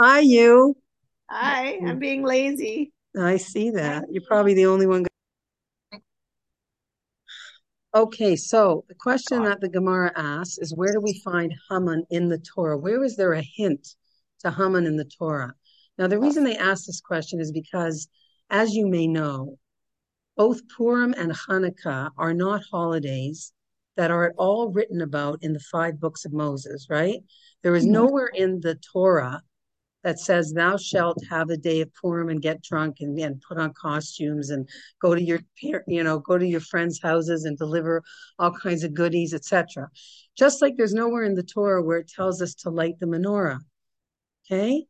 Hi, you. Hi, I'm being lazy. I see that. You're probably the only one. Okay, so the question that the Gemara asks is where do we find Haman in the Torah? Where is there a hint to Haman in the Torah? Now, the reason they ask this question is because, as you may know, both Purim and Hanukkah are not holidays that are at all written about in the five books of Moses, right? There is hmm. nowhere in the Torah that says thou shalt have a day of Purim and get drunk and, and put on costumes and go to your you know go to your friends' houses and deliver all kinds of goodies, etc. Just like there's nowhere in the Torah where it tells us to light the menorah. Okay,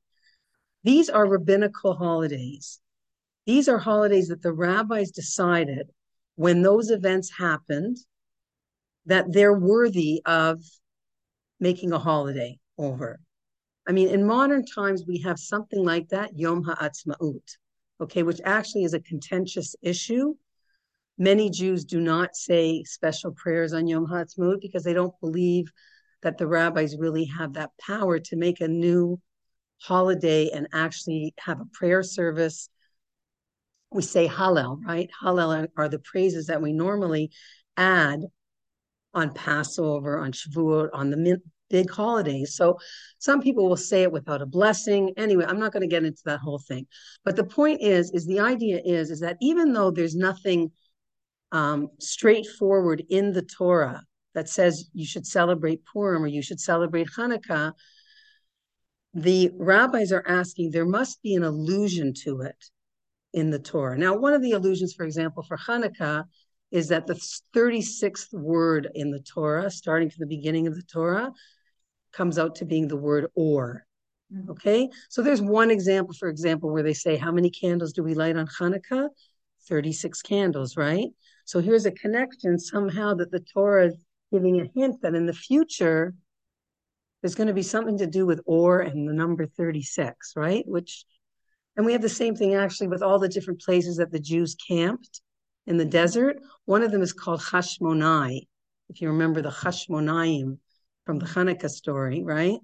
these are rabbinical holidays. These are holidays that the rabbis decided when those events happened that they're worthy of making a holiday over. I mean, in modern times, we have something like that, Yom Ha'atzmaut, okay, which actually is a contentious issue. Many Jews do not say special prayers on Yom Ha'atzmaut because they don't believe that the rabbis really have that power to make a new holiday and actually have a prayer service. We say Hallel, right? Hallel are the praises that we normally add on Passover, on Shavuot, on the big holidays. So some people will say it without a blessing. Anyway, I'm not going to get into that whole thing. But the point is, is the idea is, is that even though there's nothing um, straightforward in the Torah that says you should celebrate Purim or you should celebrate Hanukkah, the rabbis are asking there must be an allusion to it in the Torah. Now, one of the allusions, for example, for Hanukkah is that the 36th word in the Torah, starting from the beginning of the Torah, comes out to being the word or. Mm-hmm. Okay, so there's one example, for example, where they say, How many candles do we light on Hanukkah? 36 candles, right? So here's a connection somehow that the Torah is giving a hint that in the future, there's going to be something to do with or and the number 36, right? Which, and we have the same thing actually with all the different places that the Jews camped in the desert. One of them is called Hashmonai. If you remember the Hashmonaim from the Hanukkah story, right?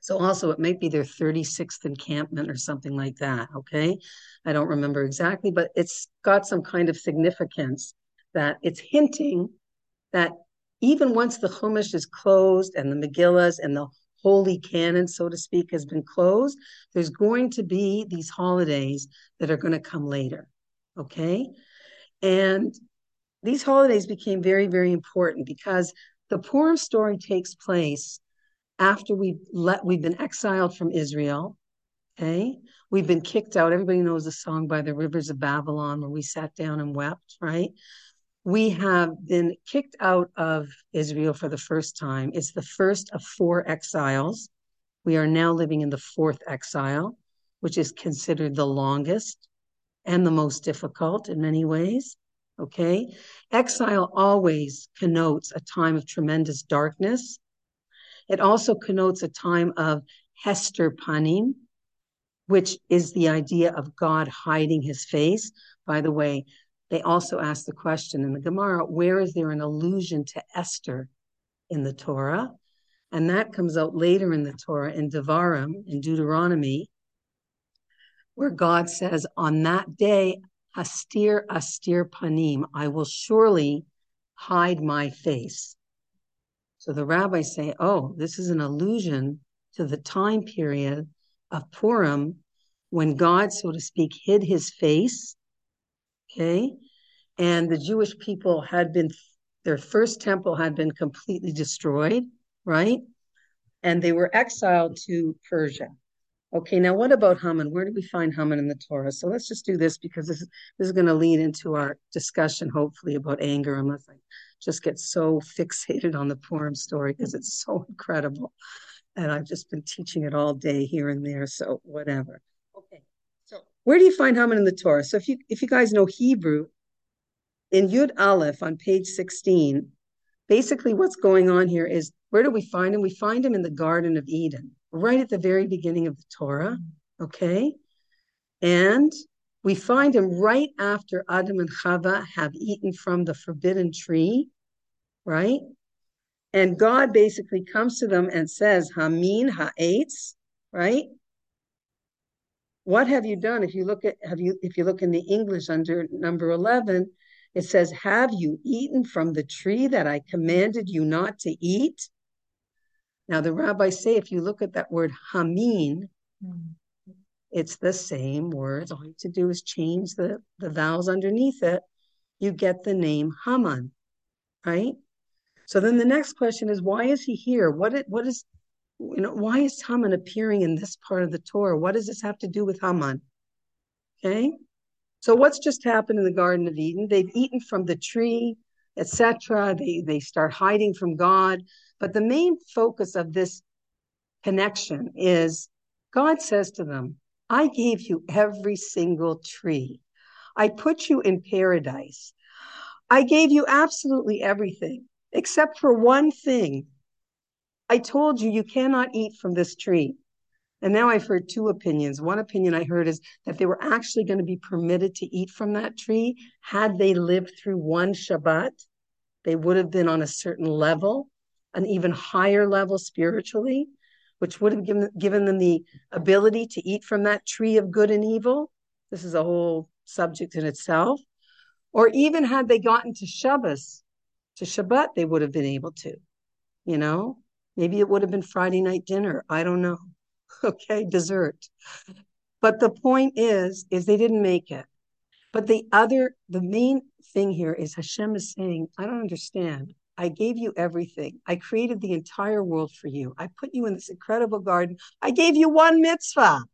So also it might be their 36th encampment or something like that. Okay. I don't remember exactly, but it's got some kind of significance that it's hinting that even once the Chumash is closed and the Megillas and the holy canon, so to speak, has been closed, there's going to be these holidays that are going to come later. Okay. And these holidays became very, very important because the Purim story takes place after we've let we've been exiled from Israel. Okay. We've been kicked out. Everybody knows the song by the rivers of Babylon where we sat down and wept, right? We have been kicked out of Israel for the first time. It's the first of four exiles. We are now living in the fourth exile, which is considered the longest and the most difficult in many ways. Okay. Exile always connotes a time of tremendous darkness. It also connotes a time of Hester Panim, which is the idea of God hiding his face. By the way, they also ask the question in the Gemara where is there an allusion to Esther in the Torah? And that comes out later in the Torah in Devarim, in Deuteronomy, where God says, On that day, Astir, Astir Panim, I will surely hide my face. So the rabbis say, oh, this is an allusion to the time period of Purim when God, so to speak, hid his face. Okay. And the Jewish people had been, their first temple had been completely destroyed, right? And they were exiled to Persia. Okay, now what about Haman? Where do we find Haman in the Torah? So let's just do this because this is, this is going to lead into our discussion, hopefully, about anger, unless I just get so fixated on the Purim story because it's so incredible. And I've just been teaching it all day here and there, so whatever. Okay, so where do you find Haman in the Torah? So if you if you guys know Hebrew, in Yud Aleph on page 16, basically what's going on here is where do we find him? We find him in the Garden of Eden right at the very beginning of the Torah. Okay. And we find him right after Adam and Chava have eaten from the forbidden tree, right? And God basically comes to them and says, Hamin ha'etz, right? What have you done? If you look at have you if you look in the English under number 11, it says, Have you eaten from the tree that I commanded you not to eat? Now the rabbis say if you look at that word hamin, mm. it's the same word. All you have to do is change the, the vowels underneath it. You get the name Haman, right? So then the next question is, why is he here? What it, what is, you know, why is Haman appearing in this part of the Torah? What does this have to do with Haman? Okay. So what's just happened in the Garden of Eden? They've eaten from the tree, etc. They they start hiding from God. But the main focus of this connection is God says to them, I gave you every single tree. I put you in paradise. I gave you absolutely everything except for one thing. I told you you cannot eat from this tree. And now I've heard two opinions. One opinion I heard is that they were actually going to be permitted to eat from that tree had they lived through one Shabbat. They would have been on a certain level, an even higher level spiritually, which would have given, given them the ability to eat from that tree of good and evil. This is a whole subject in itself. Or even had they gotten to Shabbos, to Shabbat, they would have been able to, you know? Maybe it would have been Friday night dinner. I don't know. Okay, dessert. But the point is, is they didn't make it. But the other, the main thing here is Hashem is saying, I don't understand. I gave you everything. I created the entire world for you. I put you in this incredible garden. I gave you one mitzvah.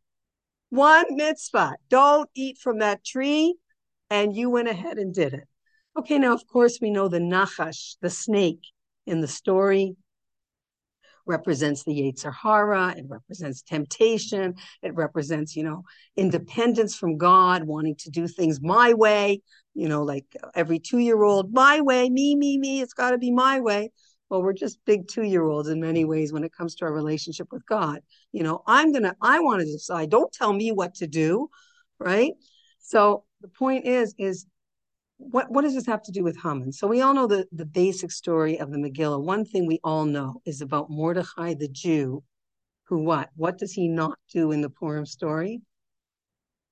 One mitzvah. Don't eat from that tree. And you went ahead and did it. Okay, now, of course, we know the Nachash, the snake in the story, represents the Yetzer Hara. It represents temptation. It represents, you know, independence from God, wanting to do things my way, you know, like every two year old, my way, me, me, me, it's got to be my way. Well, we're just big two year olds in many ways when it comes to our relationship with God. You know, I'm going to, I want to decide. Don't tell me what to do. Right. So the point is, is what, what does this have to do with Haman? So we all know the, the basic story of the Megillah. One thing we all know is about Mordechai the Jew, who what? What does he not do in the Purim story?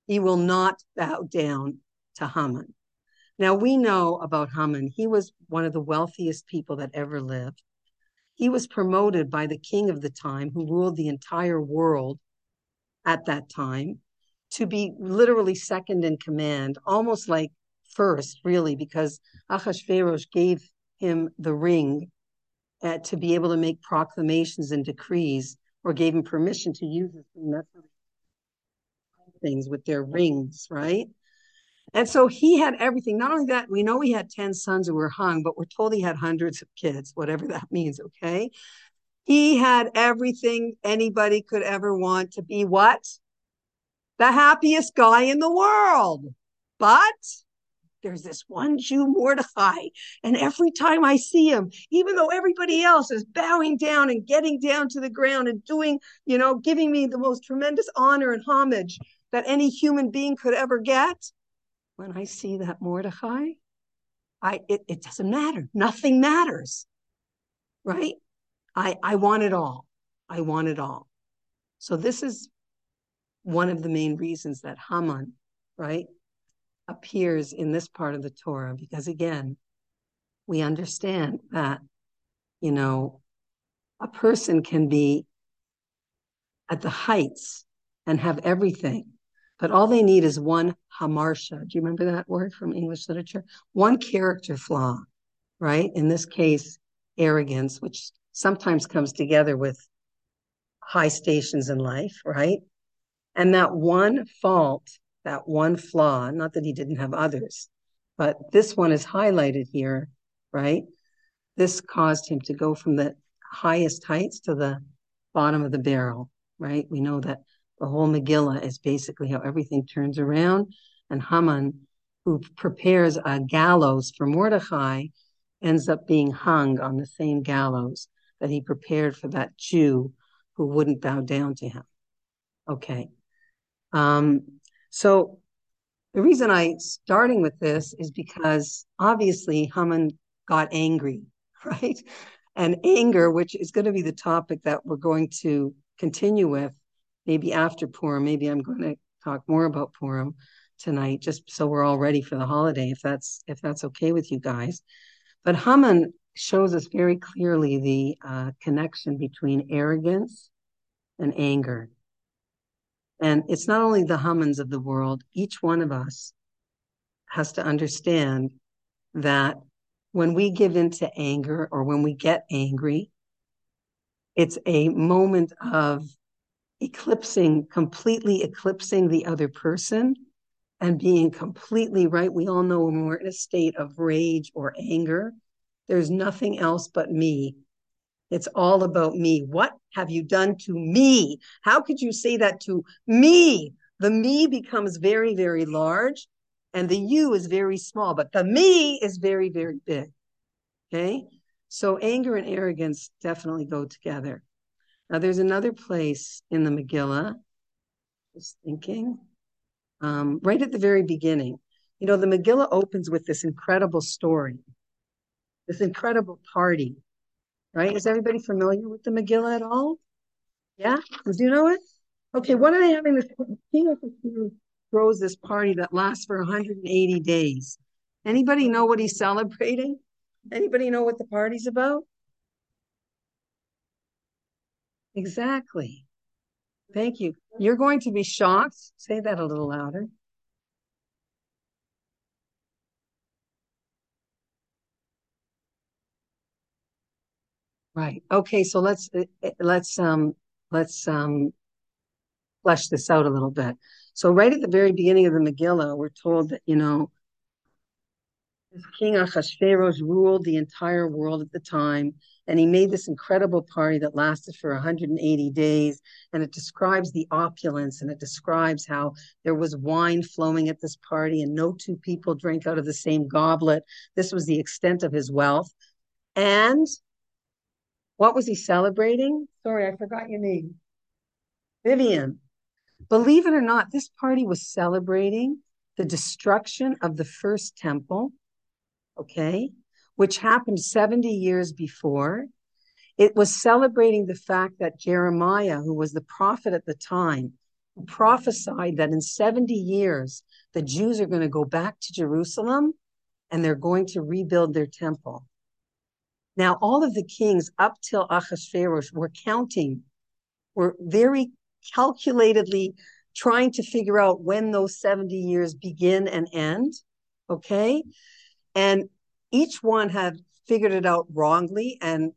He will not bow down to Haman. Now we know about Haman. He was one of the wealthiest people that ever lived. He was promoted by the king of the time who ruled the entire world at that time to be literally second in command, almost like first, really, because Achashverosh gave him the ring uh, to be able to make proclamations and decrees, or gave him permission to use it. things with their rings, right? And so he had everything. Not only that, we know he had 10 sons who were hung, but we're told he had hundreds of kids, whatever that means, okay? He had everything anybody could ever want to be what? The happiest guy in the world. But there's this one Jew, Mordecai, and every time I see him, even though everybody else is bowing down and getting down to the ground and doing, you know, giving me the most tremendous honor and homage that any human being could ever get, when I see that Mordecai, I it, it doesn't matter. Nothing matters. Right? I I want it all. I want it all. So this is one of the main reasons that Haman, right, appears in this part of the Torah because again, we understand that, you know, a person can be at the heights and have everything, but all they need is one hamartia. Do you remember that word from English literature? One character flaw, right? In this case, arrogance, which sometimes comes together with high stations in life, right? And that one fault that one flaw, not that he didn't have others, but this one is highlighted here, right? This caused him to go from the highest heights to the bottom of the barrel, right? We know that the whole Megillah is basically how everything turns around. And Haman, who prepares a gallows for Mordecai, ends up being hung on the same gallows that he prepared for that Jew who wouldn't bow down to him. Okay. Um, so the reason I starting with this is because obviously Haman got angry, right? and anger, which is going to be the topic that we're going to continue with, maybe after Purim. Maybe I'm going to talk more about Purim tonight, just so we're all ready for the holiday, if that's if that's okay with you guys. But Haman shows us very clearly the uh, connection between arrogance and anger. And it's not only the Hamans of the world, each one of us has to understand that when we give into anger or when we get angry, it's a moment of eclipsing, completely eclipsing the other person and being completely right. We all know when we're in a state of rage or anger, there's nothing else but me. It's all about me. What have you done to me? How could you say that to me? The me becomes very, very large and the you is very small, but the me is very, very big. Okay. So anger and arrogance definitely go together. Now there's another place in the Megillah, just thinking, um, right at the very beginning. You know, the Megillah opens with this incredible story, this incredible party, right? Is everybody familiar with the Megillah at all? Yeah? Do you know it? Okay, what are they having this king of throws this party that lasts for 180 days. Anybody know what he's celebrating? Anybody know what the party's about? Exactly. Thank you. You're going to be shocked. Say that a little louder. Right. Okay. So let's let's um let's um flesh this out a little bit. So right at the very beginning of the Megillah, we're told that you know King Achashverosh ruled the entire world at the time, and he made this incredible party that lasted for 180 days. And it describes the opulence and it describes how there was wine flowing at this party, and no two people drank out of the same goblet. This was the extent of his wealth. And what was he celebrating? Sorry, I forgot your name. Vivian. Believe it or not, this party was celebrating the destruction of the first temple okay, which happened 70 years before. It was celebrating the fact that Jeremiah, who was the prophet at the time, prophesied that in 70 years, the Jews are going to go back to Jerusalem and they're going to rebuild their temple. Now, all of the kings up till Achashverosh were counting, were very calculatedly trying to figure out when those 70 years begin and end. Okay. And each one had figured it out wrongly and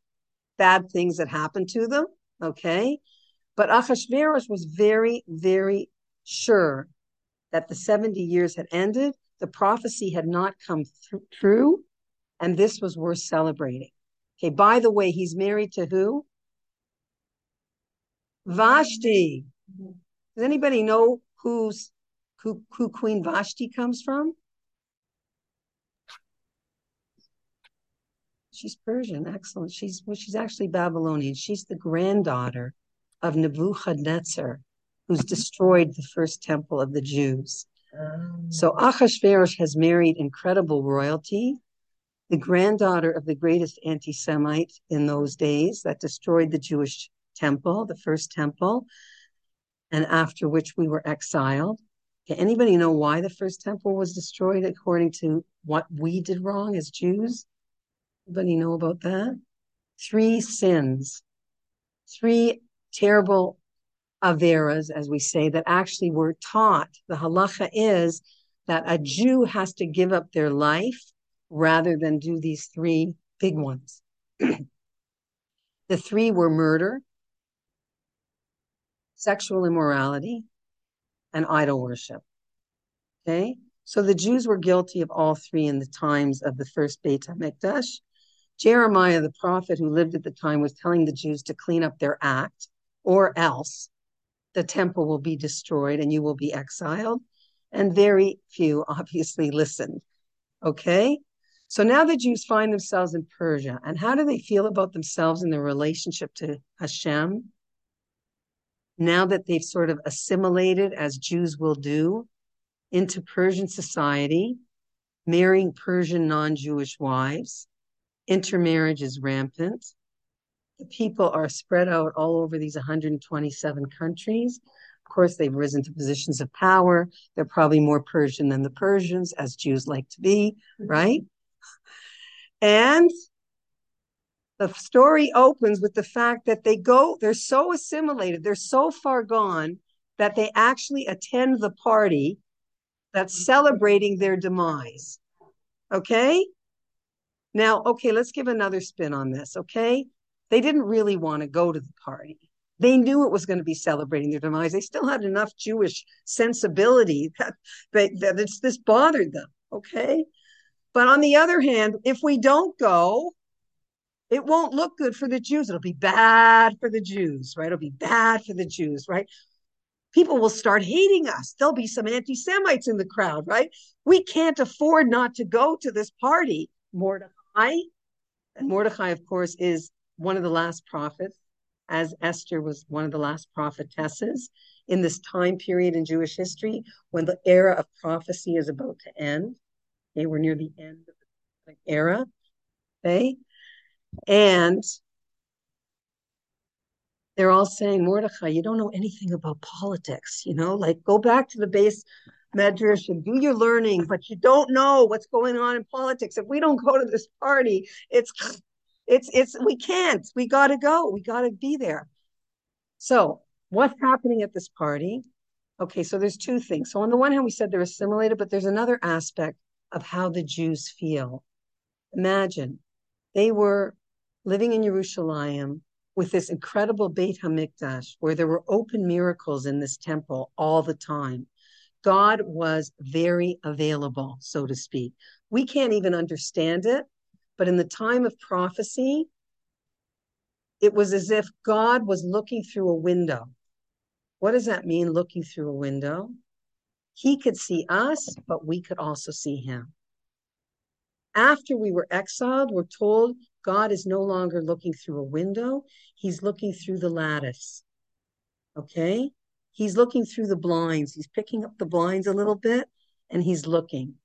bad things that happened to them. Okay. But Achashverosh was very, very sure that the 70 years had ended, the prophecy had not come th- true, and this was worth celebrating. Okay, by the way, he's married to who? Vashti. Does anybody know who's who, who Queen Vashti comes from? She's Persian. Excellent. She's well, she's actually Babylonian. She's the granddaughter of Nebuchadnezzar, who's destroyed the first temple of the Jews. Oh. So Achashverosh has married incredible royalty, the granddaughter of the greatest anti-Semite in those days that destroyed the Jewish temple, the first temple, and after which we were exiled. Okay, anybody know why the first temple was destroyed according to what we did wrong as Jews? Anybody know about that? Three sins, three terrible averas, as we say, that actually were taught. The halacha is that a Jew has to give up their life rather than do these three big ones. the three were murder, sexual immorality, and idol worship. Okay? So the Jews were guilty of all three in the times of the first Beit HaMikdash. Jeremiah, the prophet who lived at the time, was telling the Jews to clean up their act, or else the temple will be destroyed and you will be exiled. And very few obviously listened. Okay? So now the Jews find themselves in Persia. And how do they feel about themselves in their relationship to Hashem? Now that they've sort of assimilated, as Jews will do, into Persian society, marrying Persian non Jewish wives, intermarriage is rampant. the people are spread out all over these 127 countries. Of course, they've risen to positions of power. They're probably more Persian than the Persians, as Jews like to be, mm-hmm. right? And the story opens with the fact that they go, they're so assimilated, they're so far gone that they actually attend the party that's mm-hmm. celebrating their demise. Okay? Now, okay, let's give another spin on this, okay? They didn't really want to go to the party. They knew it was going to be celebrating their demise. They still had enough Jewish sensibility that, that, that it's, this bothered them, okay? But on the other hand, if we don't go, it won't look good for the Jews. It'll be bad for the Jews, right? It'll be bad for the Jews, right? People will start hating us. There'll be some anti Semites in the crowd, right? We can't afford not to go to this party. Mordecai, and Mordecai, of course, is one of the last prophets, as Esther was one of the last prophetesses in this time period in Jewish history when the era of prophecy is about to end. Okay, we're near the end of the era. Okay. And they're all saying, Mordecai, you don't know anything about politics, you know, like go back to the beis medrash and do your learning, but you don't know what's going on in politics. If we don't go to this party, it's it's it's we can't. We gotta go. We gotta be there. So what's happening at this party? Okay, so there's two things. So on the one hand, we said they're assimilated, but there's another aspect of how the Jews feel. Imagine they were living in Jerusalem with this incredible Beit Hamikdash, where there were open miracles in this temple all the time. God was very available, so to speak. We can't even understand it, but in the time of prophecy, it was as if God was looking through a window. What does that mean, looking through a window? He could see us, but we could also see him. After we were exiled, we're told God is no longer looking through a window, He's looking through the lattice. Okay? He's looking through the blinds. He's picking up the blinds a little bit and he's looking.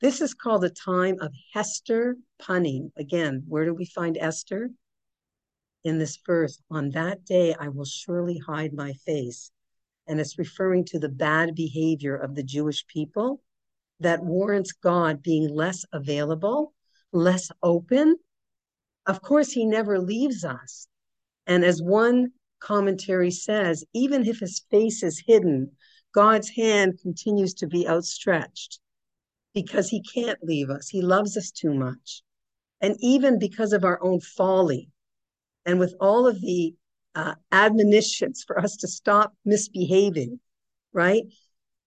This is called the time of Hester Panim. Again, where do we find Esther? In this verse, on that day I will surely hide my face. And it's referring to the bad behavior of the Jewish people that warrants God being less available, less open. Of course, he never leaves us. And as one commentary says, even if his face is hidden, God's hand continues to be outstretched because he can't leave us. He loves us too much. And even because of our own folly, and with all of the uh, admonitions for us to stop misbehaving, right?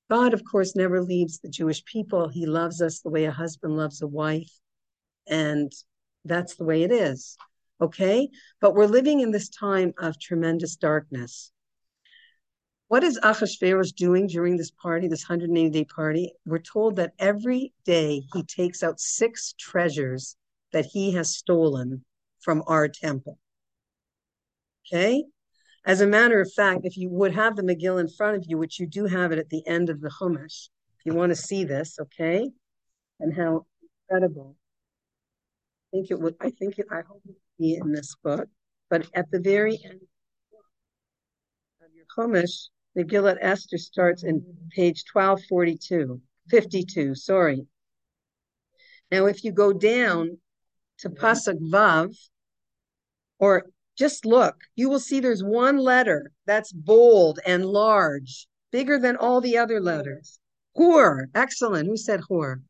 God, of course, never leaves the Jewish people. He loves us the way a husband loves a wife. And that's the way it is. Okay. But we're living in this time of tremendous darkness. What is Achashverosh doing during this party, this 180 day party? We're told that every day he takes out six treasures that he has stolen from our temple. Okay. As a matter of fact, if you would have the Megillah in front of you, which you do have it at the end of the Chumash, if you want to see this, okay, and how incredible. I think it would. I think it. I hope it would be in this book. But at the very end of your Chumash, Megillah Esther starts in page 1242, 52, sorry. Now, if you go down to Pasuk Vav, or just look, you will see there's one letter that's bold and large, bigger than all the other letters. Hur, excellent. Who said Hur?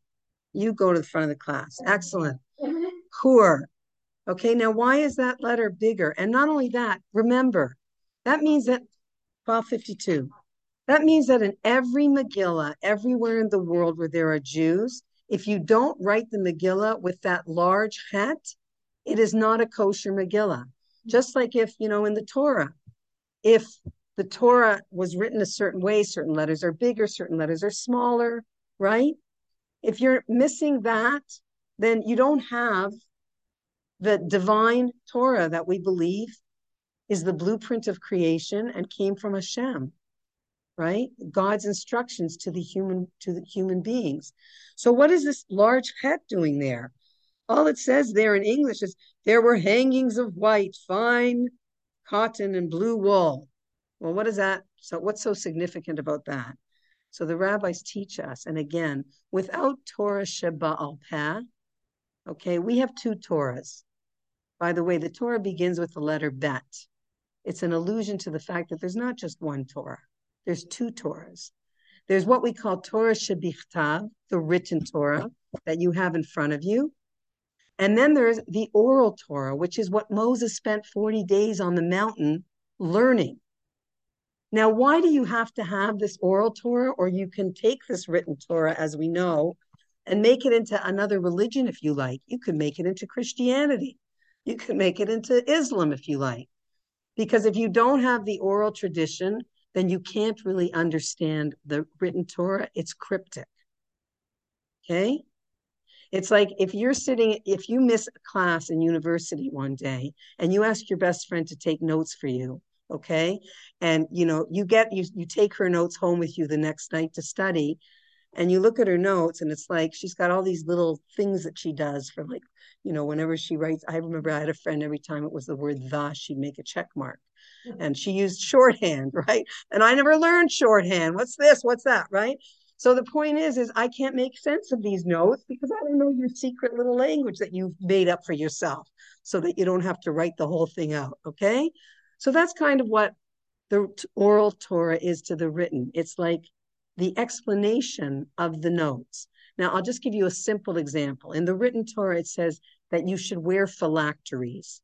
You go to the front of the class. Excellent. Hur. Okay, now why is that letter bigger? And not only that, remember, that means that 1252. That means that in every Megillah, everywhere in the world where there are Jews, if you don't write the Megillah with that large het, it is not a kosher Megillah. Just like if, you know, in the Torah, if the Torah was written a certain way, certain letters are bigger, certain letters are smaller, right? If you're missing that, then you don't have the divine Torah that we believe is the blueprint of creation and came from Hashem, right? God's instructions to the human to the human beings. So what is this large het doing there? All it says there in English is There were hangings of white, fine cotton, and blue wool. Well, what is that? So, what's so significant about that? So, the rabbis teach us, and again, without Torah Sheba'al Peh, okay, we have two Torahs. By the way, the Torah begins with the letter Bet. It's an allusion to the fact that there's not just one Torah, there's two Torahs. There's what we call Torah Shebichtav, the written Torah that you have in front of you. And then there's the oral Torah, which is what Moses spent 40 days on the mountain learning. Now, why do you have to have this oral Torah? Or you can take this written Torah, as we know, and make it into another religion if you like. You could make it into Christianity. You could make it into Islam if you like. Because if you don't have the oral tradition, then you can't really understand the written Torah. It's cryptic. Okay? It's like if you're sitting, if you miss a class in university one day and you ask your best friend to take notes for you, okay? And you know, you get you you take her notes home with you the next night to study, and you look at her notes and it's like she's got all these little things that she does for like, you know, whenever she writes. I remember I had a friend every time it was the word the, she'd make a check mark. And she used shorthand, right? And I never learned shorthand. What's this? What's that? Right? So the point is, is I can't make sense of these notes because I don't know your secret little language that you've made up for yourself so that you don't have to write the whole thing out. Okay. So that's kind of what the oral Torah is to the written. It's like the explanation of the notes. Now, I'll just give you a simple example. In the written Torah, it says that you should wear phylacteries.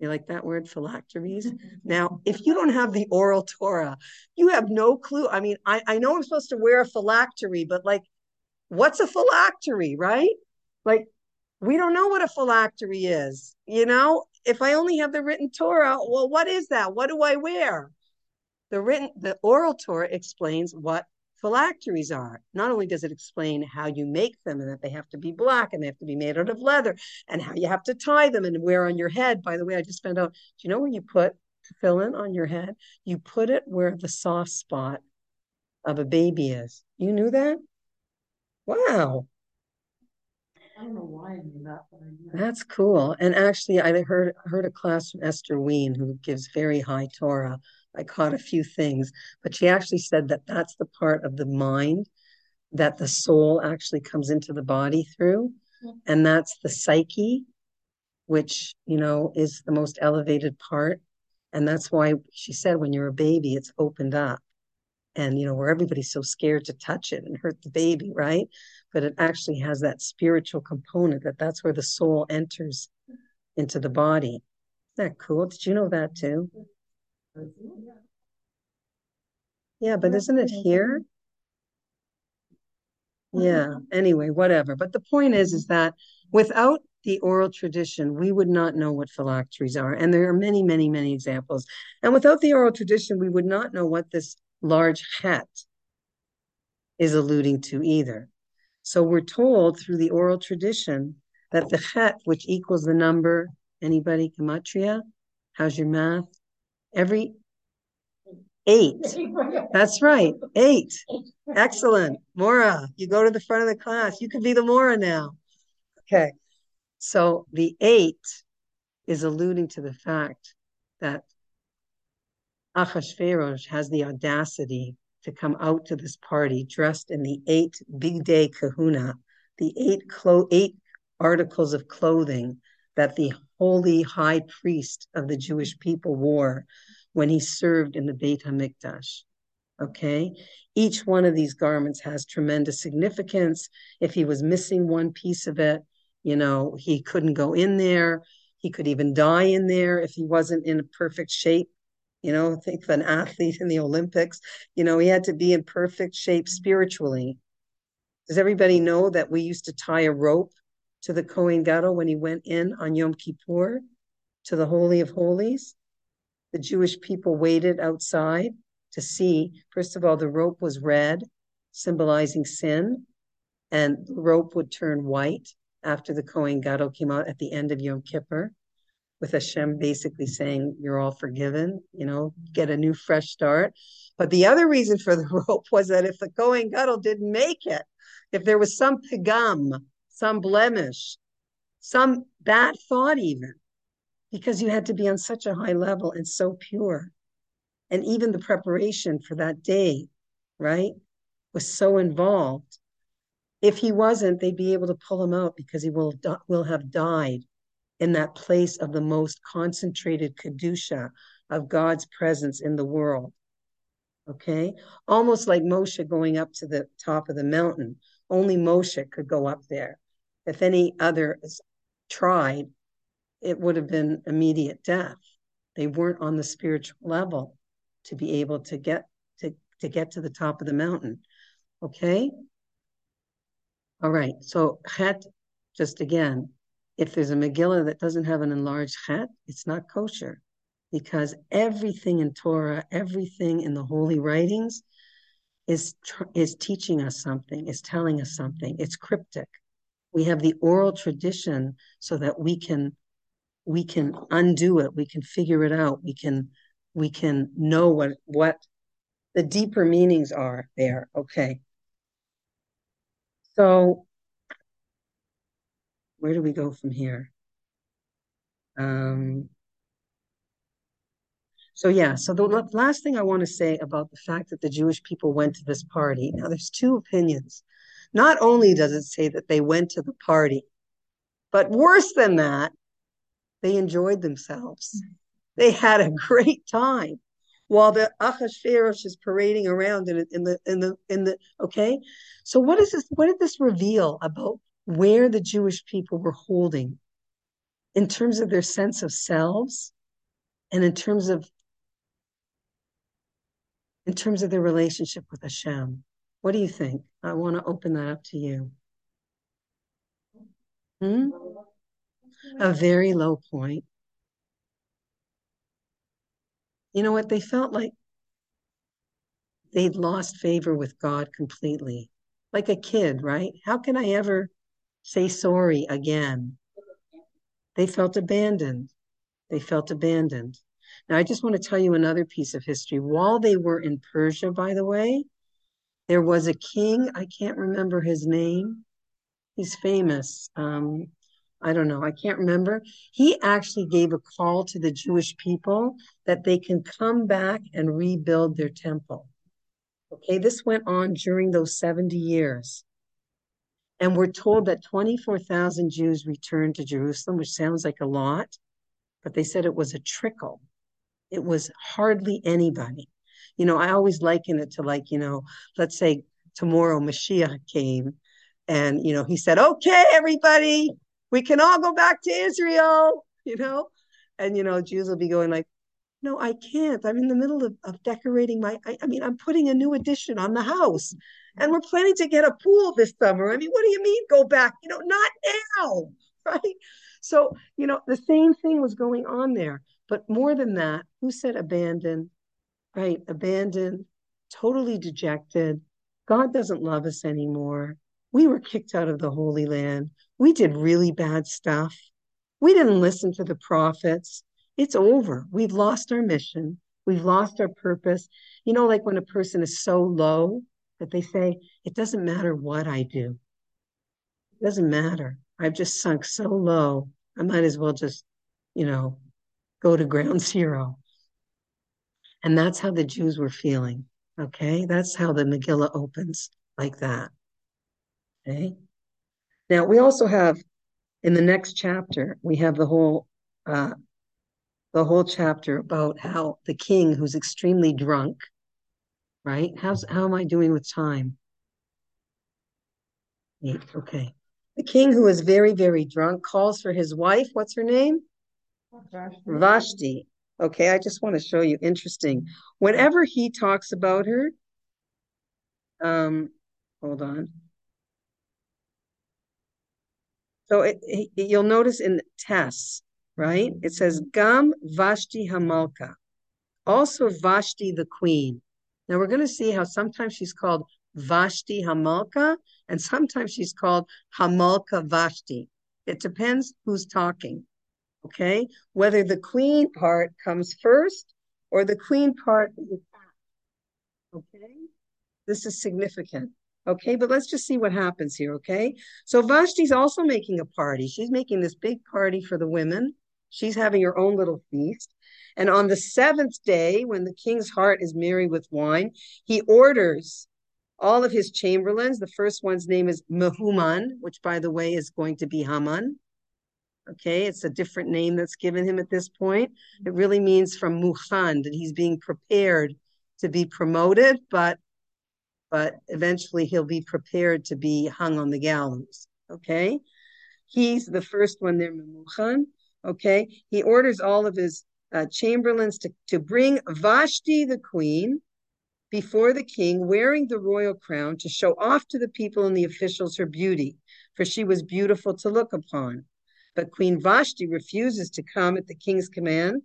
You like that word, phylacteries? Mm-hmm. Now, if you don't have the oral Torah, you have no clue. I mean, I, I know I'm supposed to wear a phylactery, but like, what's a phylactery, right? Like, we don't know what a phylactery is. You know, if I only have the written Torah, well, what is that? What do I wear? The written, the oral Torah explains what phylacteries are. Not only does it explain how you make them and that they have to be black and they have to be made out of leather and how you have to tie them and wear on your head. By the way, I just found out, do you know where you put tefillin on your head? You put it where the soft spot of a baby is. You knew that? Wow. I don't know why I knew that, but I knew. That's cool. And actually, I heard heard a class from Esther Ween, who gives very high Torah. I caught a few things, but she actually said that that's the part of the mind that the soul actually comes into the body through, mm-hmm. and that's the psyche, which you know is the most elevated part, and that's why she said when you're a baby, it's opened up. And you know where everybody's so scared to touch it and hurt the baby right? But it actually has that spiritual component that that's where the soul enters mm-hmm. into the body. Isn't that cool? Did you know that too mm-hmm. Yeah but isn't it here yeah anyway whatever but the point is is that without the oral tradition we would not know what phylacteries are and there are many many many examples and without the oral tradition we would not know what this large het is alluding to either. So we're told through the oral tradition that the chet, which equals the number, anybody gematria? How's your math? Every eight. That's right, eight. Excellent. Mora, you go to the front of the class. You could be the Mora now. Okay. So the eight is alluding to the fact that Achashverosh has the audacity to come out to this party dressed in the eight bigdei kehuna, the eight clo- eight articles of clothing that the holy high priest of the Jewish people wore when he served in the Beit HaMikdash. Okay, each one of these garments has tremendous significance. If he was missing one piece of it, you know, he couldn't go in there. He could even die in there if he wasn't in perfect shape you know, think of an athlete in the Olympics. You know, he had to be in perfect shape spiritually. Does everybody know that we used to tie a rope to the Kohen Gadol when he went in on Yom Kippur to the Holy of Holies? The Jewish people waited outside to see. First of all, the rope was red, symbolizing sin, and the rope would turn white after the Kohen Gadol came out at the end of Yom Kippur with Hashem basically saying you're all forgiven, you know, get a new fresh start. But the other reason for the rope was that if the Kohen Gadol didn't make it, if there was some pigam, some blemish, some bad thought, even because you had to be on such a high level and so pure. And even the preparation for that day, right, was so involved. If he wasn't, they'd be able to pull him out because he will, will have died in that place of the most concentrated Kedusha of God's presence in the world. Okay? Almost like Moshe going up to the top of the mountain. Only Moshe could go up there. If any other tried, it would have been immediate death. They weren't on the spiritual level to be able to get to, to get to the top of the mountain. Okay? All right. So chet, just again, if there's a Megillah that doesn't have an enlarged chet, it's not kosher. Because everything in Torah, everything in the holy writings is is teaching us something, is telling us something. It's cryptic. We have the oral tradition so that we can we can undo it. We can figure it out. We can we can know what what the deeper meanings are there. Okay. So where do we go from here? Um so yeah. So the last thing i want to say about the fact that the jewish people went to this party. Now there's two opinions not only does it say that they went to the party but worse than that they enjoyed themselves. Mm-hmm. They had a great time while the Achashverosh is parading around in, in the in the in the okay. So what is this? What did this reveal about where the Jewish people were holding in terms of their sense of selves and in terms of in terms of their relationship with Hashem? What do you think? I want to open that up to you. Hmm? a very low point. You know what? They felt like they'd lost favor with God completely, like a kid, right? How can I ever say sorry again? They felt abandoned. They felt abandoned. Now, I just want to tell you another piece of history. While they were in Persia, by the way, there was a king. I can't remember his name. He's famous. Um, I don't know, I can't remember. He actually gave a call to the Jewish people that they can come back and rebuild their temple. Okay, this went on during those 70 years. And we're told that 24,000 Jews returned to Jerusalem, which sounds like a lot, but they said it was a trickle. It was hardly anybody. You know, I always liken it to like, you know, let's say tomorrow Mashiach came and, you know, he said, okay, everybody, we can all go back to Israel, you know? And, you know, Jews will be going like, no, I can't. I'm in the middle of, of decorating my, I, I mean, I'm putting a new addition on the house and we're planning to get a pool this summer. I mean, what do you mean go back? You know, not now, right? So, you know, the same thing was going on there. But more than that, who said abandon? Right? Abandoned, totally dejected. God doesn't love us anymore. We were kicked out of the Holy Land. We did really bad stuff. We didn't listen to the prophets. It's over. We've lost our mission. We've lost our purpose. You know, like when a person is so low that they say, it doesn't matter what I do. It doesn't matter. I've just sunk so low. I might as well just, you know, go to ground zero. And that's how the Jews were feeling. Okay. That's how the Megillah opens like that. Okay. Now we also have in the next chapter, we have the whole uh, the whole chapter about how the king who's extremely drunk, right? How's how am I doing with time? Eight. Okay. The king who is very, very drunk calls for his wife. What's her name? Vashti. Vashti. Okay, I just want to show you interesting. Whenever he talks about her, um, hold on. So it, it, you'll notice in Tess, right? It says Gam Vashti Hamalka, also Vashti the queen. Now we're going to see how sometimes she's called Vashti Hamalka and sometimes she's called Hamalka Vashti. It depends who's talking. Okay, whether the queen part comes first or the queen part is Okay, this is significant. Okay, but let's just see what happens here. Okay, so Vashti's also making a party. She's making this big party for the women. She's having her own little feast. And on the seventh day, when the king's heart is merry with wine, he orders all of his chamberlains. The first one's name is Mehuman, which, by the way, is going to be Haman. Okay, it's a different name that's given him at this point. It really means from Muhan, that he's being prepared to be promoted, but but eventually he'll be prepared to be hung on the gallows. Okay, he's the first one there, Muhan. Okay, he orders all of his uh, chamberlains to, to bring Vashti the queen before the king wearing the royal crown to show off to the people and the officials her beauty, for she was beautiful to look upon. But Queen Vashti refuses to come at the king's command.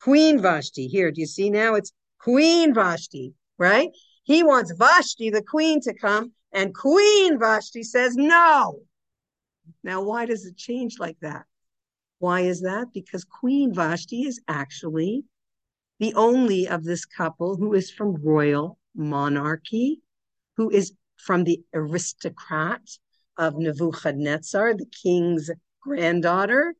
Queen Vashti, here, do you see now? It's Queen Vashti, right? He wants Vashti, the queen, to come, and Queen Vashti says no. Now, why does it change like that? Why is that? Because Queen Vashti is actually the only of this couple who is from royal monarchy, who is from the aristocrat of Nebuchadnezzar, the king's granddaughter.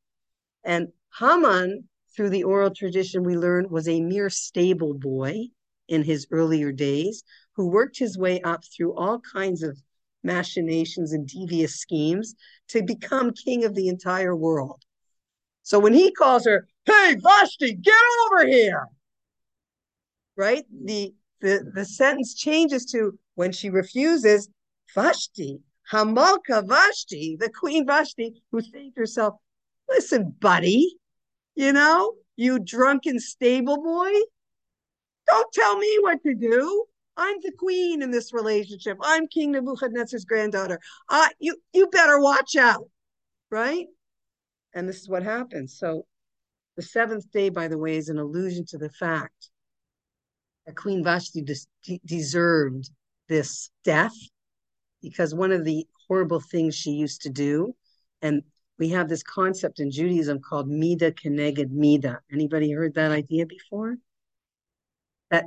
And Haman, through the oral tradition, we learn was a mere stable boy in his earlier days who worked his way up through all kinds of machinations and devious schemes to become king of the entire world. So when he calls her, hey, Vashti, get over here, right? The, the, the sentence changes to when she refuses, Vashti, Hamalka Vashti, the Queen Vashti, who saved herself. Listen, buddy, you know, you drunken stable boy, don't tell me what to do. I'm the queen in this relationship. I'm King Nebuchadnezzar's granddaughter. Uh, you, you better watch out, right? And this is what happens. So the seventh day, by the way, is an allusion to the fact that Queen Vashti des- deserved this death because one of the horrible things she used to do, and we have this concept in Judaism called Mida Keneged Mida. Anybody heard that idea before? That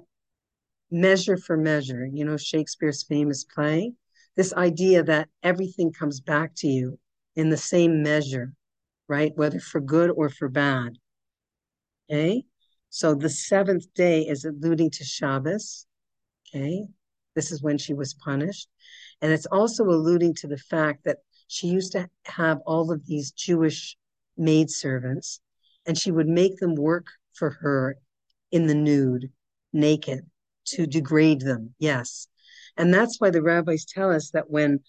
measure for measure, you know, Shakespeare's famous play, this idea that everything comes back to you in the same measure, right? Whether for good or for bad. Okay. So the seventh day is alluding to Shabbos. Okay. This is when she was punished. And it's also alluding to the fact that she used to have all of these Jewish maidservants and she would make them work for her in the nude, naked to degrade them. Yes. And that's why the rabbis tell us that when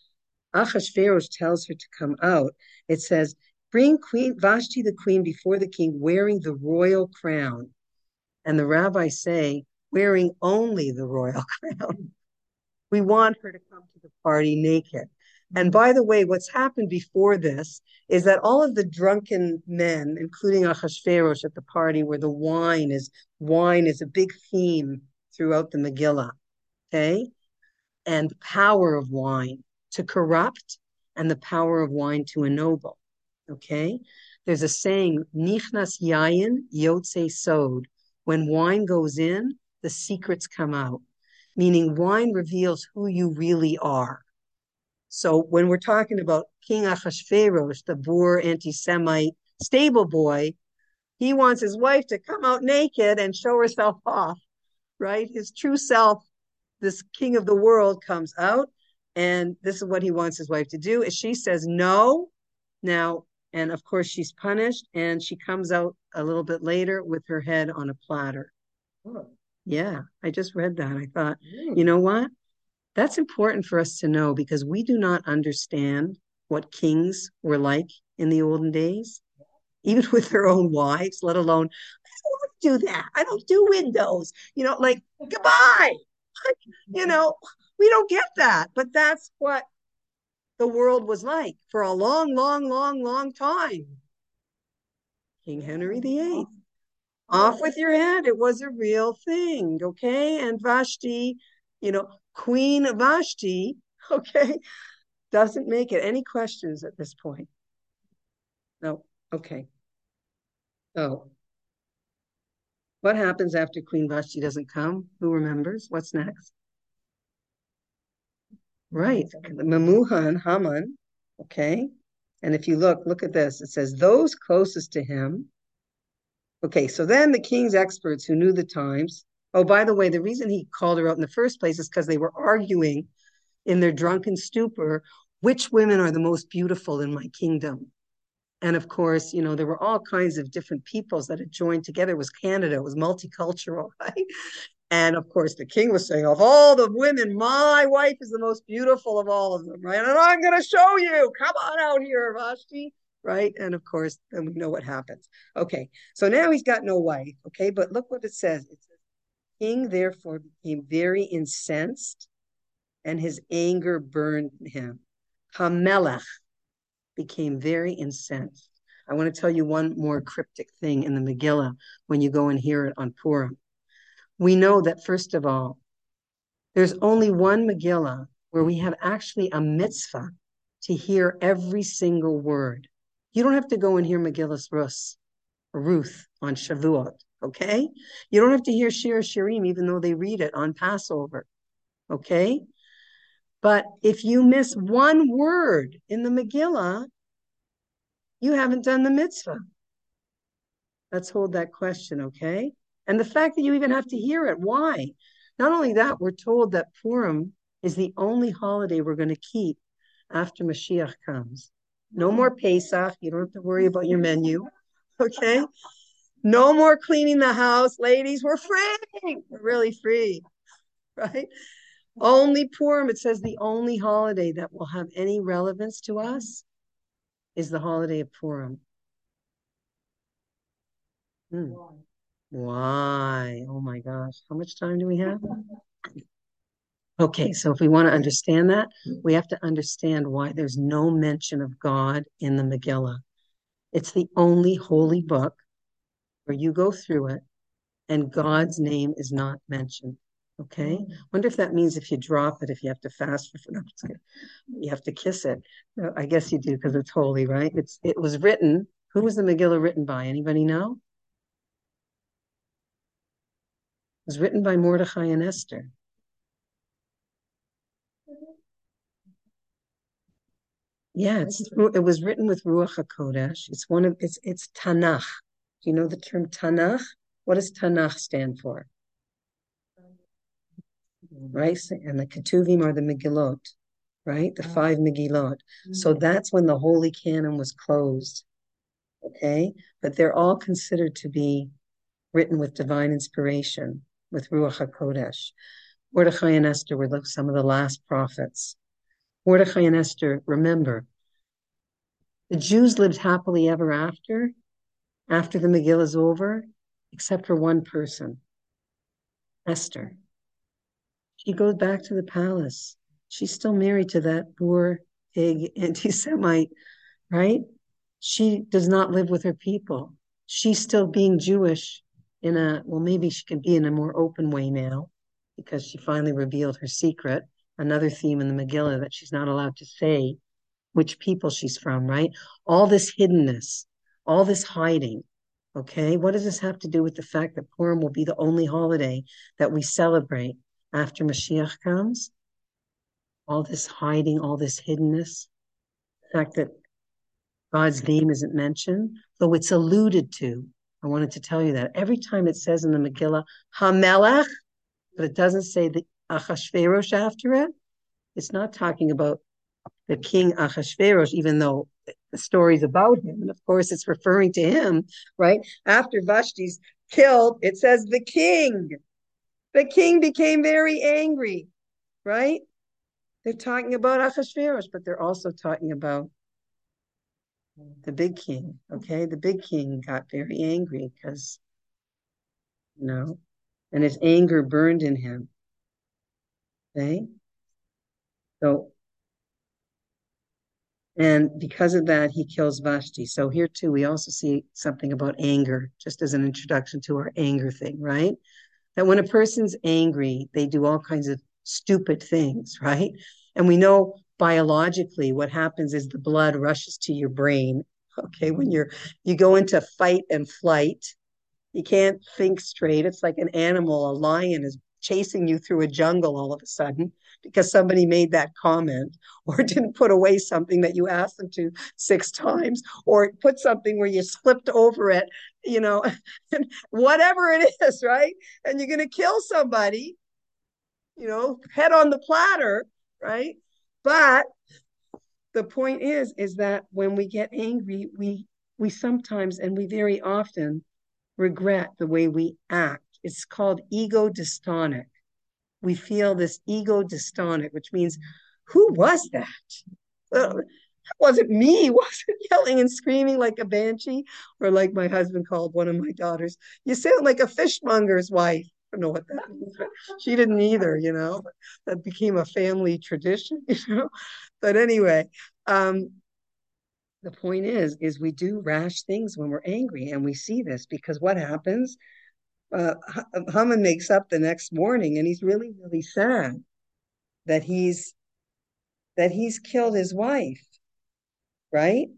Achashverosh tells her to come out, it says, Bring Queen Vashti the queen before the king wearing the royal crown. And the rabbis say, wearing only the royal crown. We want her to come to the party naked. And by the way, what's happened before this is that all of the drunken men, including Achashverosh at the party where the wine is wine is a big theme throughout the Megillah. Okay. And the power of wine to corrupt and the power of wine to ennoble. Okay. There's a saying, Nichnas yayin yotze sod. When wine goes in, the secrets come out, meaning wine reveals who you really are. So when we're talking about King Achashverosh, the boor anti-Semite stable boy, he wants his wife to come out naked and show herself off right? His true self, this king of the world, comes out, and this is what he wants his wife to do. Is she says no, now, and of course she's punished, and she comes out a little bit later with her head on a platter. Yeah, I just read that. I thought, mm. you know what? That's important for us to know because we do not understand what kings were like in the olden days, even with their own wives, let alone I don't want to do that. I don't do windows. You know, like goodbye. You know, we don't get that, but that's what the world was like for a long, long, long, long time. King Henry VIII. Off with your head. It was a real thing. Okay. And Vashti, you know, Queen Vashti, okay, doesn't make it. Any questions at this point? No. Okay. Oh, what happens after Queen Vashti doesn't come? Who remembers? What's next? Right. Memuhan, Haman. Okay. And if you look, look at this. It says those closest to him. Okay, so then the king's experts who knew the times. Oh, by the way, the reason he called her out in the first place is because they were arguing in their drunken stupor which women are the most beautiful in my kingdom. And of course, you know, there were all kinds of different peoples that had joined together. It was Canada, it was multicultural, right? And of course, the king was saying, of all the women, my wife is the most beautiful of all of them, right? And I'm going to show you. Come on out here, Vashti, right? And of course, then we know what happens. Okay, so now he's got no wife, okay? But look what it says. It says, King therefore became very incensed, and his anger burned him. Hamelech became very incensed. I want to tell you one more cryptic thing in the Megillah when you go and hear it on Purim we know that, first of all, there's only one Megillah where we have actually a mitzvah to hear every single word. You don't have to go and hear Megillas Rus Ruth on Shavuot, okay? You don't have to hear Shir Shirim, even though they read it on Passover, okay? But if you miss one word in the Megillah, you haven't done the mitzvah. Let's hold that question, okay? And the fact that you even have to hear it, why? Not only that, we're told that Purim is the only holiday we're going to keep after Mashiach comes. No more Pesach. You don't have to worry about your menu. Okay. No more cleaning the house. Ladies, we're free. We're really free. Right? Only Purim, it says the only holiday that will have any relevance to us is the holiday of Purim. Hmm. Why? Oh my gosh. How much time do we have? Okay, so if we want to understand that, mm-hmm. we have to understand why there's no mention of God in the Megillah. It's the only holy book where you go through it and God's name is not mentioned. Okay. Mm-hmm. Wonder if that means if you drop it, if you have to fast for no, you have to kiss it. I guess you do because it's holy, right? It's it was written. Who was the Megillah written by? Anybody know? It was written by Mordechai and Esther. Yeah, it's it was written with Ruach Hakodesh. It's one of it's it's Tanakh. Do you know the term Tanakh? What does Tanakh stand for? Right, and the Ketuvim are the Megillot, right? The five Megillot. Mm-hmm. So that's when the Holy Canon was closed. Okay, but they're all considered to be written with divine inspiration with Ruach HaKodesh. Mordechai and Esther were some of the last prophets. Mordechai and Esther, remember, the Jews lived happily ever after, after the Megillah is over, except for one person, Esther. She goes back to the palace. She's still married to that poor pig anti Semite, right? She does not live with her people. She's still being Jewish in a well maybe she can be in a more open way now because she finally revealed her secret another theme in the megillah that she's not allowed to say which people she's from right? All this hiddenness all this hiding okay? What does this have to do with the fact that purim will be the only holiday that we celebrate after mashiach comes? All this hiding all this hiddenness the fact that god's name isn't mentioned though it's alluded to. I wanted to tell you that. Every time it says in the Megillah Hamelech, but it doesn't say the Achashverosh after it, it's not talking about the king Achashverosh, even though the story's about him. And of course, it's referring to him, right? After Vashti's killed, it says the king. The king became very angry, right? They're talking about Achashverosh, but they're also talking about the big king. Okay, the big king got very angry because, you know, and his anger burned in him. Okay, so and because of that, he kills Vashti. So here too, we also see something about anger, just as an introduction to our anger thing, right? That when a person's angry, they do all kinds of stupid things, right? And we know biologically what happens is the blood rushes to your brain Okay, when you're you go into fight and flight, you can't think straight. It's like an animal, a lion is chasing you through a jungle all of a sudden because somebody made that comment or didn't put away something that you asked them to six times or put something where you slipped over it, you know, whatever it is, right? And you're going to kill somebody, you know, head on the platter, right? But the point is, is that when we get angry, we we sometimes and we very often regret the way we act. It's called ego dystonic. We feel this ego dystonic, which means, who was that? Uh, that wasn't me. wasn't yelling and screaming like a banshee, or like my husband called one of my daughters. You sound like a fishmonger's wife. I don't know what that means, but she didn't either, you know. That became a family tradition, you know. But anyway, um, the point is is we do rash things when we're angry and we see this because what happens uh, Haman makes up the next morning and he's really really sad that he's that he's killed his wife right?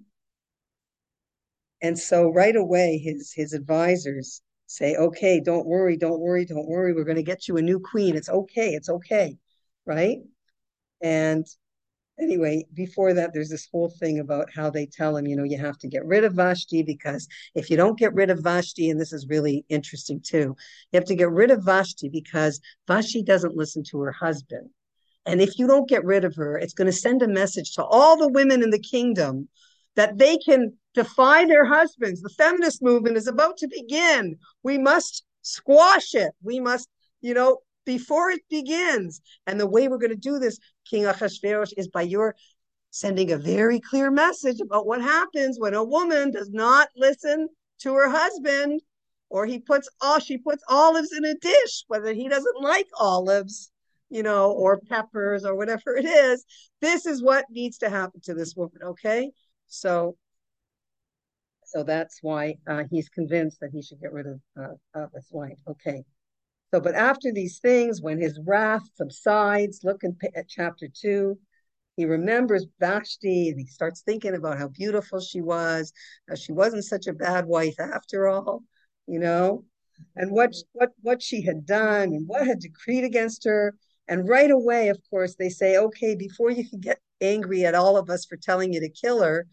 And so right away his his advisors say okay don't worry don't worry don't worry. We're going to get you a new queen. It's okay it's okay right? And anyway, before that, there's this whole thing about how they tell him, you know, you have to get rid of Vashti because if you don't get rid of Vashti, and this is really interesting too, you have to get rid of Vashti because Vashti doesn't listen to her husband. And if you don't get rid of her, it's going to send a message to all the women in the kingdom that they can defy their husbands. The feminist movement is about to begin. We must squash it. We must, you know, before it begins. And the way we're going to do this, King Achashverosh, is by your sending a very clear message about what happens when a woman does not listen to her husband or he puts all she puts olives in a dish whether he doesn't like olives you know or peppers or whatever it is. This is what needs to happen to this woman okay? So so that's why uh, he's convinced that he should get rid of, uh, of his wife okay so, but after these things, when his wrath subsides, look in, at chapter two, he remembers Vashti and he starts thinking about how beautiful she was, how she wasn't such a bad wife after all, you know, and what mm-hmm. what what she had done and what had decreed against her. And right away, of course, they say, okay, before you can get angry at all of us for telling you to kill her,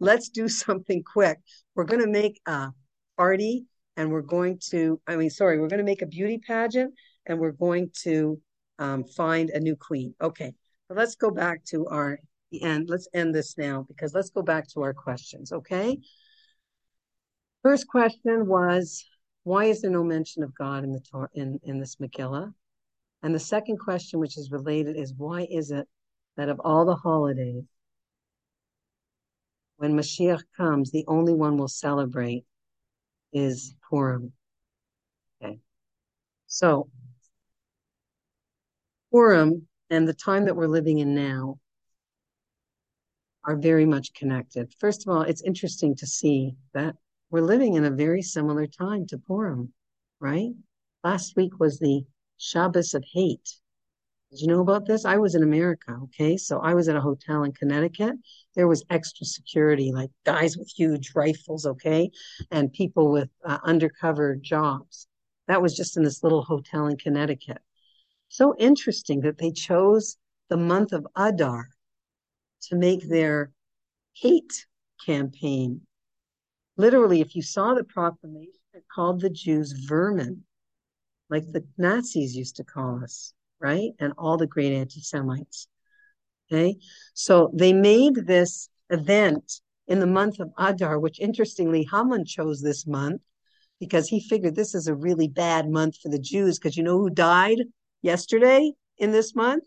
let's do something quick. We're going to make a party and we're going to, I mean, sorry, we're going to make a beauty pageant and we're going to um, find a new queen. Okay, but let's go back to our end. Let's end this now because let's go back to our questions. Okay. First question was, why is there no mention of God in the Torah in, in this Megillah? And the second question, which is related, is why is it that of all the holidays, when Mashiach comes, the only one we'll celebrate is Purim. Okay. So Purim and the time that we're living in now are very much connected. First of all, it's interesting to see that we're living in a very similar time to Purim, right? Last week was the Shabbos of hate. Did you know about this? I was in America, okay? So I was at a hotel in Connecticut. There was extra security, like guys with huge rifles, okay? And people with uh, undercover jobs. That was just in this little hotel in Connecticut. So interesting that they chose the month of Adar to make their hate campaign. Literally, if you saw the proclamation, it called the Jews vermin, like the Nazis used to call us right? And all the great anti Semites. Okay. So they made this event in the month of Adar, which interestingly, Haman chose this month because he figured this is a really bad month for the Jews. Because you know who died yesterday in this month?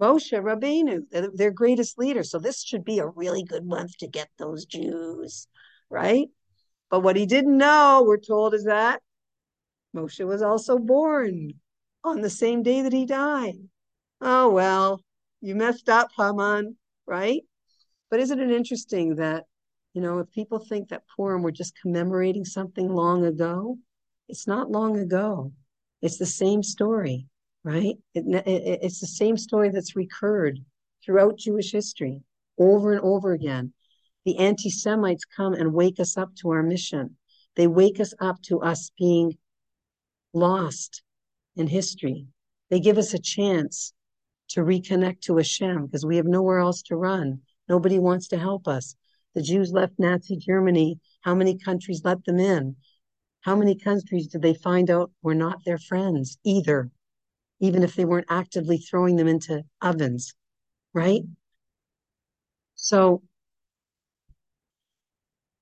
Moshe Rabbeinu, their greatest leader. So this should be a really good month to get those Jews, right? But what he didn't know, we're told, is that Moshe was also born on the same day that he died. Oh, well, you messed up, Haman, right? But isn't it interesting that, you know, if people think that Purim we're just commemorating something long ago, it's not long ago. It's the same story, right? It, it, it's the same story that's recurred throughout Jewish history over and over again. The anti Semites come and wake us up to our mission. They wake us up to us being lost in history. They give us a chance to reconnect to Hashem because we have nowhere else to run. Nobody wants to help us. The Jews left Nazi Germany. How many countries let them in? How many countries did they find out were not their friends either, even if they weren't actively throwing them into ovens, right? So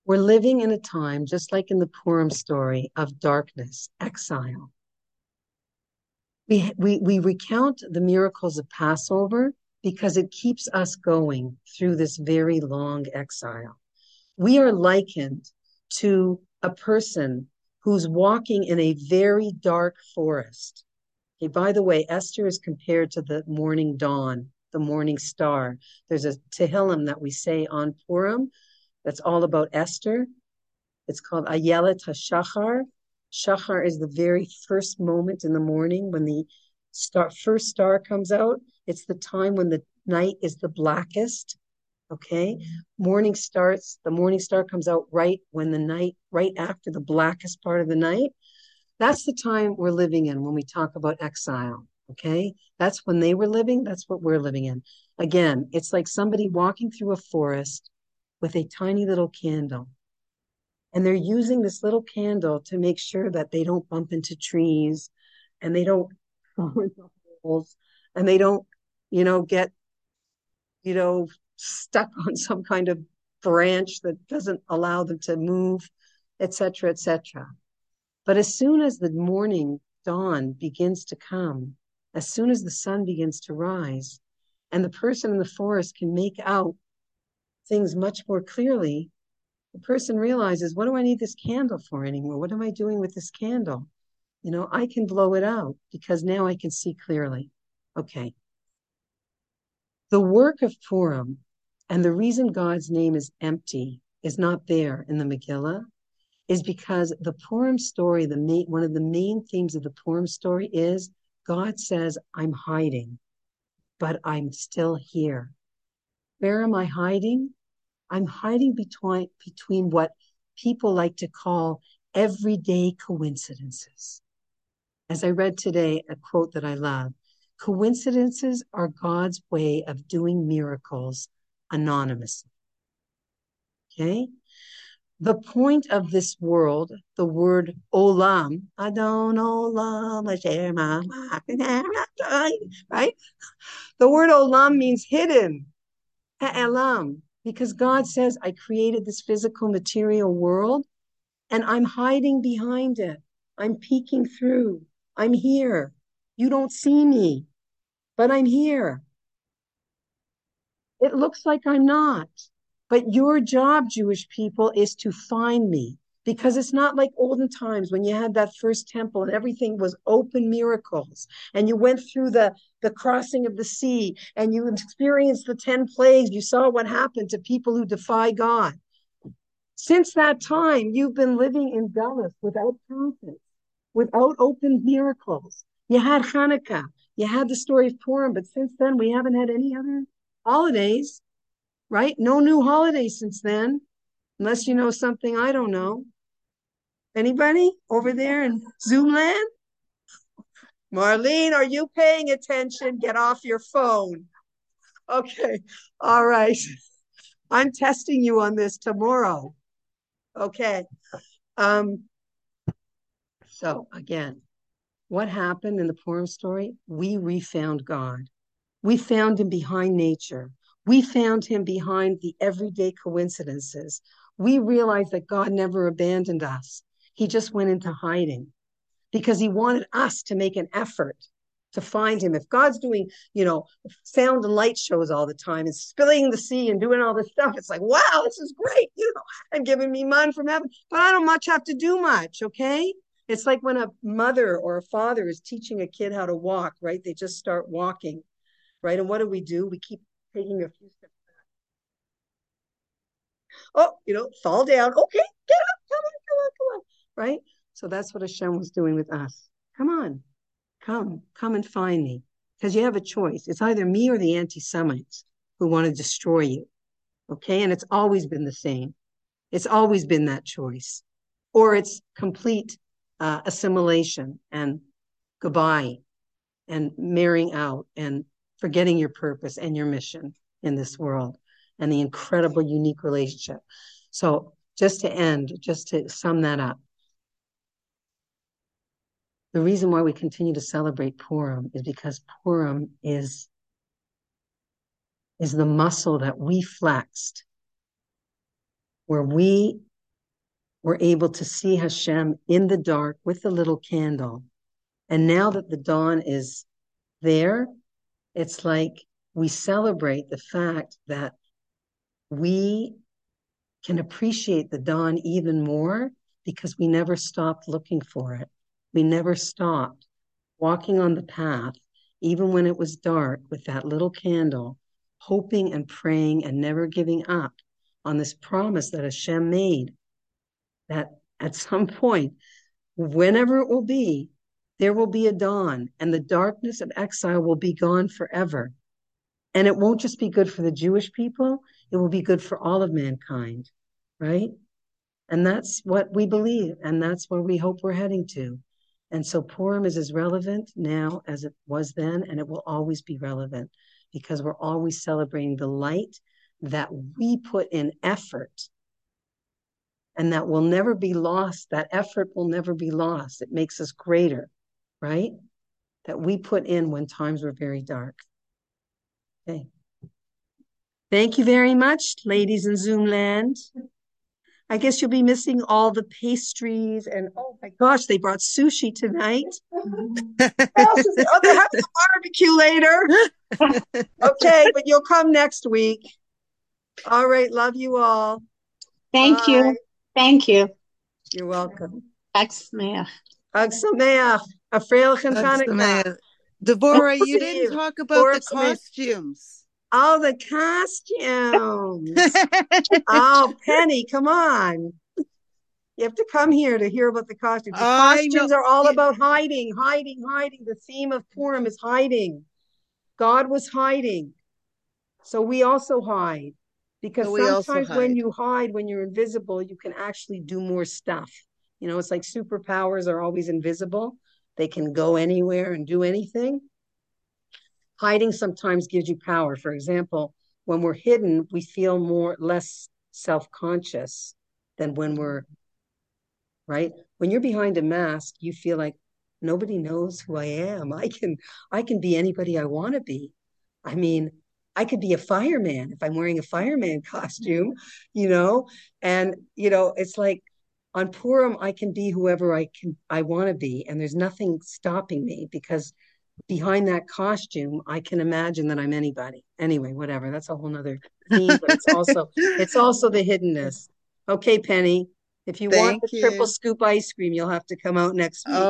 we're living in a time, just like in the Purim story, of darkness, exile. We, we, we recount the miracles of Passover because it keeps us going through this very long exile. We are likened to a person who's walking in a very dark forest. Okay, by the way, Esther is compared to the morning dawn, the morning star. There's a Tehillim that we say on Purim that's all about Esther. It's called Ayelet HaShachar. Shachar is the very first moment in the morning when the star, first star comes out. It's the time when the night is the blackest. Okay. Morning starts, the morning star comes out right when the night, right after the blackest part of the night. That's the time we're living in when we talk about exile. Okay. That's when they were living. That's what we're living in. Again, it's like somebody walking through a forest with a tiny little candle. And they're using this little candle to make sure that they don't bump into trees and they don't fall into holes and they don't, you know, get, you know, stuck on some kind of branch that doesn't allow them to move, etc., etc. But as soon as the morning dawn begins to come, as soon as the sun begins to rise, and the person in the forest can make out things much more clearly, the person realizes, what do I need this candle for anymore? What am I doing with this candle? You know, I can blow it out because now I can see clearly. Okay. The work of Purim and the reason God's name is empty is not there in the Megillah is because the Purim story, the main, one of the main themes of the Purim story is God says, I'm hiding, but I'm still here. Where am I hiding? I'm hiding between, between what people like to call everyday coincidences. As I read today, a quote that I love coincidences are God's way of doing miracles anonymously. Okay? The point of this world, the word olam, Adon olam, right? The word olam means hidden, ha'elam, because God says, I created this physical material world and I'm hiding behind it. I'm peeking through. I'm here. You don't see me, but I'm here. It looks like I'm not. But your job, Jewish people, is to find me because it's not like olden times when you had that first temple and everything was open miracles and you went through the the crossing of the sea and you experienced the 10 plagues. You saw what happened to people who defy god. Since that time you've been living in Galus without prophets without open miracles. You had hanukkah. You had the story of purim but since then we haven't had any other holidays right? No new holidays since then unless you know something I don't know. Anybody over there in Zoomland? Marlene, are you paying attention? Get off your phone. Okay. All right. I'm testing you on this tomorrow. Okay. Um, so again, what happened in the Purim story? We refound God. We found him behind nature. We found him behind the everyday coincidences. We realize that God never abandoned us. He just went into hiding because he wanted us to make an effort to find him. If God's doing, you know, sound and light shows all the time and spilling the sea and doing all this stuff, it's like, wow, this is great, you know, and giving me man from heaven. But I don't much have to do much, okay? It's like when a mother or a father is teaching a kid how to walk, right? They just start walking, right? And what do we do? We keep taking a few steps oh, you know, fall down. Okay, get up, come on, come on, come on. Right? So that's what Hashem was doing with us. Come on, come, come and find me. Because you have a choice. It's either me or the anti Semites who want to destroy you. Okay. And it's always been the same. It's always been that choice. Or it's complete uh, assimilation and goodbye and marrying out and forgetting your purpose and your mission in this world and the incredible, unique relationship. So, just to end, just to sum that up, the reason why we continue to celebrate Purim is because Purim is is the muscle that we flexed where we were able to see Hashem in the dark with the little candle. And now that the dawn is there, it's like we celebrate the fact that we can appreciate the dawn even more because we never stopped looking for it. We never stopped walking on the path, even when it was dark, with that little candle, hoping and praying and never giving up on this promise that Hashem made that at some point, whenever it will be, there will be a dawn and the darkness of exile will be gone forever. And it won't just be good for the Jewish people, it will be good for all of mankind, right? And that's what we believe, and that's where we hope we're heading to. And so Purim is as relevant now as it was then, and it will always be relevant because we're always celebrating the light that we put in effort and that will never be lost. That effort will never be lost. It makes us greater, right? That we put in when times were very dark. Okay. Thank you very much, ladies in Zoom land. I guess you'll be missing all the pastries and oh my gosh, they brought sushi tonight. oh, they're having a barbecue later. okay, but you'll come next week. All right, love you all. Thank Bye. you. Thank you. You're welcome. Chag Sameach. Chag Sameach. A frail That's the Hanukkah. man. Deborah, you didn't talk about Deborah the costumes. Oh, the costumes. oh, Penny, come on. You have to come here to hear about the costumes. The I know. costumes are all about hiding, hiding, hiding. The theme of Purim is hiding. God was hiding. So we also hide. Because So sometimes when you hide, when you're invisible, you can actually do more stuff. You know, it's like superpowers are always invisible. They can go anywhere and do anything. Hiding sometimes gives you power. For example, when we're hidden, we feel more less self-conscious than when we're right. When you're behind a mask, you feel like nobody knows who I am. I can I can be anybody I want to be. I mean, I could be a fireman if I'm wearing a fireman costume, you know, and you know, it's like on Purim, I can be whoever I can I want to be, and there's nothing stopping me because behind that costume, I can imagine that I'm anybody. Anyway, whatever. That's a whole nother theme, but it's also it's also the hiddenness. Okay, Penny. If you want Thank the triple scoop ice cream, you'll have to come out next week.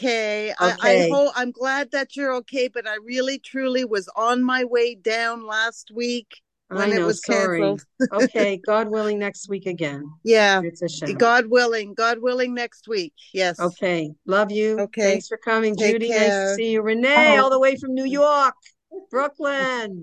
Okay. I, I Okay. hope I'm glad that you're okay, but I really truly was on my way down last week when I it know, was sorry. canceled. okay, God willing, next week again. Yeah. It's a shame. God willing. God willing next week. Yes. Okay, love you. Okay. Thanks for coming, Take Judy. Nice to see you. Renee, Bye. all the way from New York, Brooklyn.